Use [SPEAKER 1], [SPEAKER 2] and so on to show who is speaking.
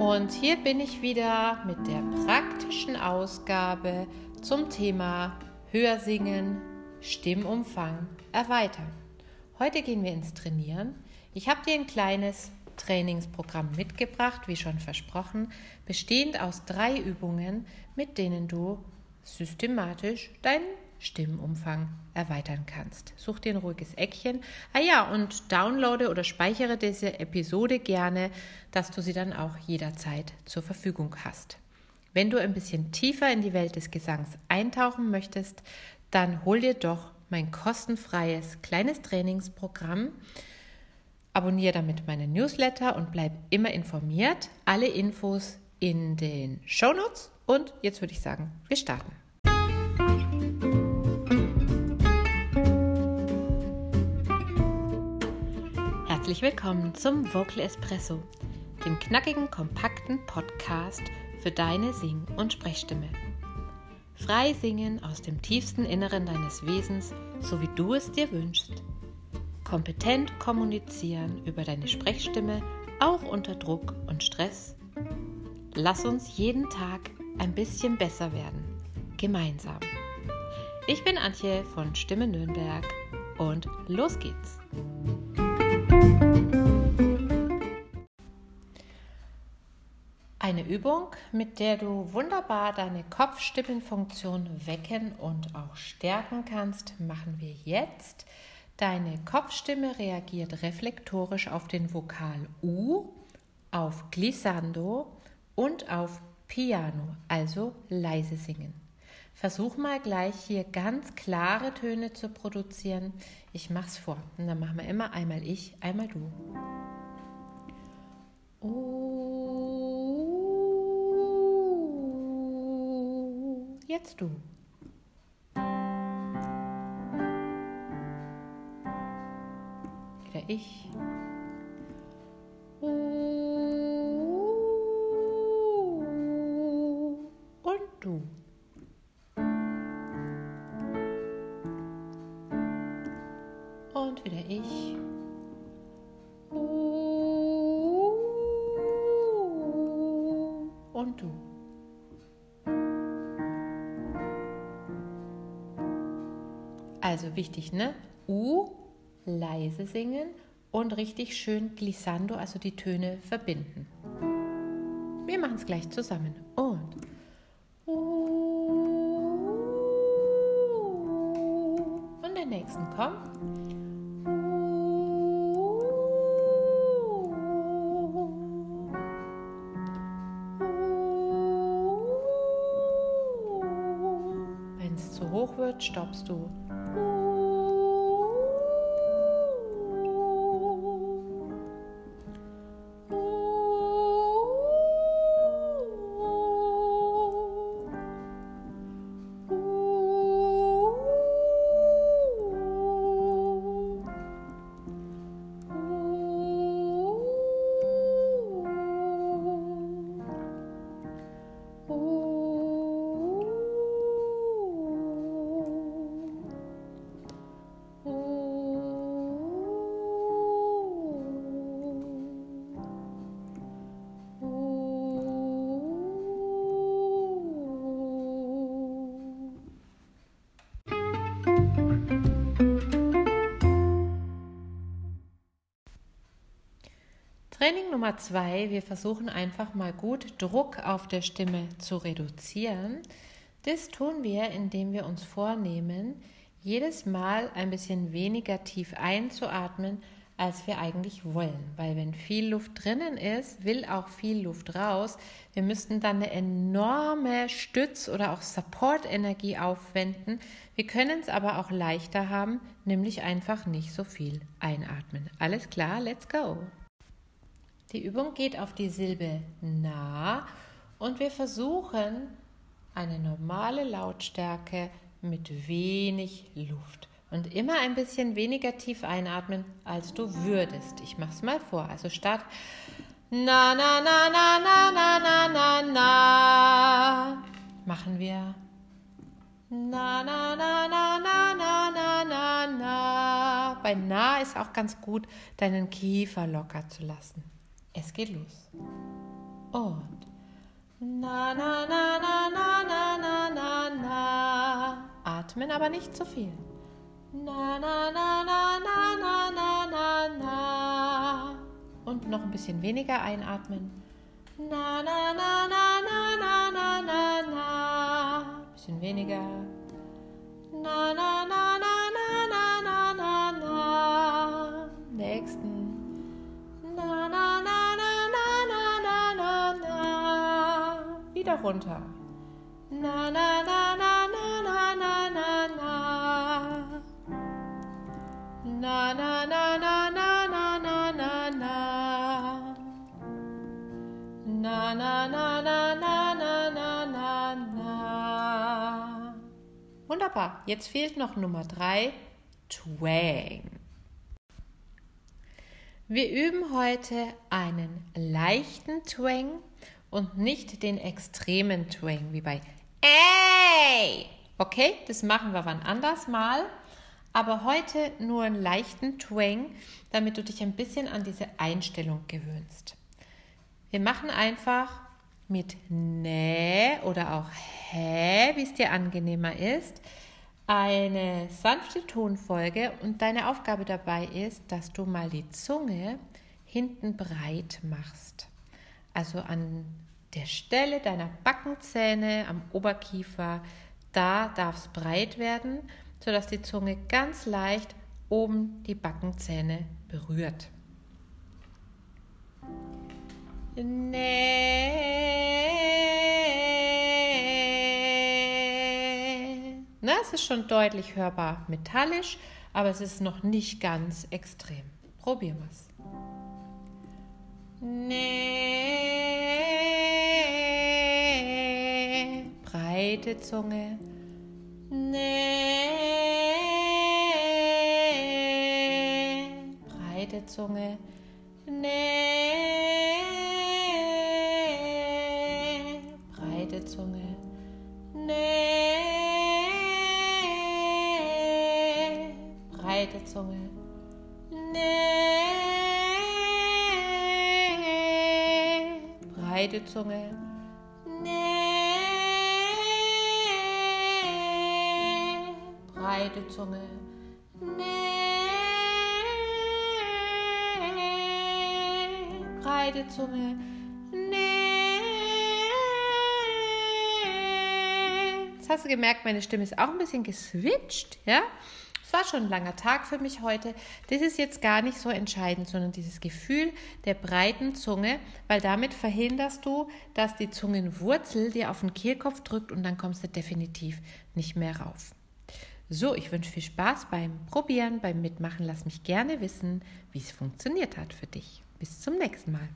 [SPEAKER 1] Und hier bin ich wieder mit der praktischen Ausgabe zum Thema Hörsingen, Stimmumfang erweitern. Heute gehen wir ins Trainieren. Ich habe dir ein kleines Trainingsprogramm mitgebracht, wie schon versprochen, bestehend aus drei Übungen, mit denen du systematisch deinen Stimmumfang erweitern kannst. Such dir ein ruhiges Eckchen. Ah ja, und downloade oder speichere diese Episode gerne, dass du sie dann auch jederzeit zur Verfügung hast. Wenn du ein bisschen tiefer in die Welt des Gesangs eintauchen möchtest, dann hol dir doch mein kostenfreies kleines Trainingsprogramm. Abonniere damit meinen Newsletter und bleib immer informiert. Alle Infos in den Shownotes. Und jetzt würde ich sagen, wir starten. Herzlich willkommen zum Vocal Espresso, dem knackigen, kompakten Podcast für deine Sing- und Sprechstimme. Frei singen aus dem tiefsten Inneren deines Wesens, so wie du es dir wünschst. Kompetent kommunizieren über deine Sprechstimme, auch unter Druck und Stress. Lass uns jeden Tag ein bisschen besser werden, gemeinsam. Ich bin Antje von Stimme Nürnberg und los geht's. Eine Übung, mit der du wunderbar deine Kopfstimmenfunktion wecken und auch stärken kannst, machen wir jetzt. Deine Kopfstimme reagiert reflektorisch auf den Vokal U, auf Glissando und auf Piano, also leise singen. Versuch mal gleich hier ganz klare Töne zu produzieren. Ich mach's vor. Und dann machen wir immer einmal ich, einmal du. Jetzt du. Wieder ich. Und du. Also wichtig, ne? U, leise singen und richtig schön glissando, also die Töne verbinden. Wir machen es gleich zusammen. Und und den nächsten komm. Wenn es zu hoch wird, stoppst du. Training Nummer zwei, wir versuchen einfach mal gut Druck auf der Stimme zu reduzieren. Das tun wir, indem wir uns vornehmen, jedes Mal ein bisschen weniger tief einzuatmen, als wir eigentlich wollen. Weil wenn viel Luft drinnen ist, will auch viel Luft raus. Wir müssten dann eine enorme Stütz- oder auch Support-Energie aufwenden. Wir können es aber auch leichter haben, nämlich einfach nicht so viel einatmen. Alles klar, let's go! Die Übung geht auf die Silbe na und wir versuchen eine normale Lautstärke mit wenig Luft und immer ein bisschen weniger tief einatmen, als du würdest. Ich mache es mal vor. Also start na na na na na na na na na machen wir na na na na na na na na na. Bei na ist auch ganz gut, deinen Kiefer locker zu lassen. Es geht los. und na na na na na na na na na. Atmen aber nicht zu viel. Na na na na na na na na na. Und noch ein bisschen weniger einatmen. Na na na na na na na na na. Bisschen weniger. Na na na runter. Na na na na na na na na na. Na na na na na na na na na. Na na na na na na na na na. Wunderbar. Jetzt fehlt noch Nummer drei. Twang. Wir üben heute einen leichten Twang und nicht den extremen Twang wie bei Ey. Okay, das machen wir wann anders mal. Aber heute nur einen leichten Twang, damit du dich ein bisschen an diese Einstellung gewöhnst. Wir machen einfach mit Nä oder auch Hä, wie es dir angenehmer ist, eine sanfte Tonfolge und deine Aufgabe dabei ist, dass du mal die Zunge hinten breit machst. Also an der Stelle deiner Backenzähne am Oberkiefer, da darf es breit werden, sodass die Zunge ganz leicht oben die Backenzähne berührt. Nee. Na, es ist schon deutlich hörbar metallisch, aber es ist noch nicht ganz extrem. Probieren wir es. Nee. Breite Zunge. Nee. Breite Zunge. Nee. Breite Zunge. Nee. Breite Zunge. Nee. Breite Zunge. Breite Zunge. Nee. Breite Zunge. Nee. Jetzt hast du gemerkt, meine Stimme ist auch ein bisschen geswitcht, ja? Es war schon ein langer Tag für mich heute. Das ist jetzt gar nicht so entscheidend, sondern dieses Gefühl der breiten Zunge, weil damit verhinderst du, dass die Zungenwurzel dir auf den Kehlkopf drückt und dann kommst du definitiv nicht mehr rauf. So, ich wünsche viel Spaß beim Probieren, beim Mitmachen. Lass mich gerne wissen, wie es funktioniert hat für dich. Bis zum nächsten Mal.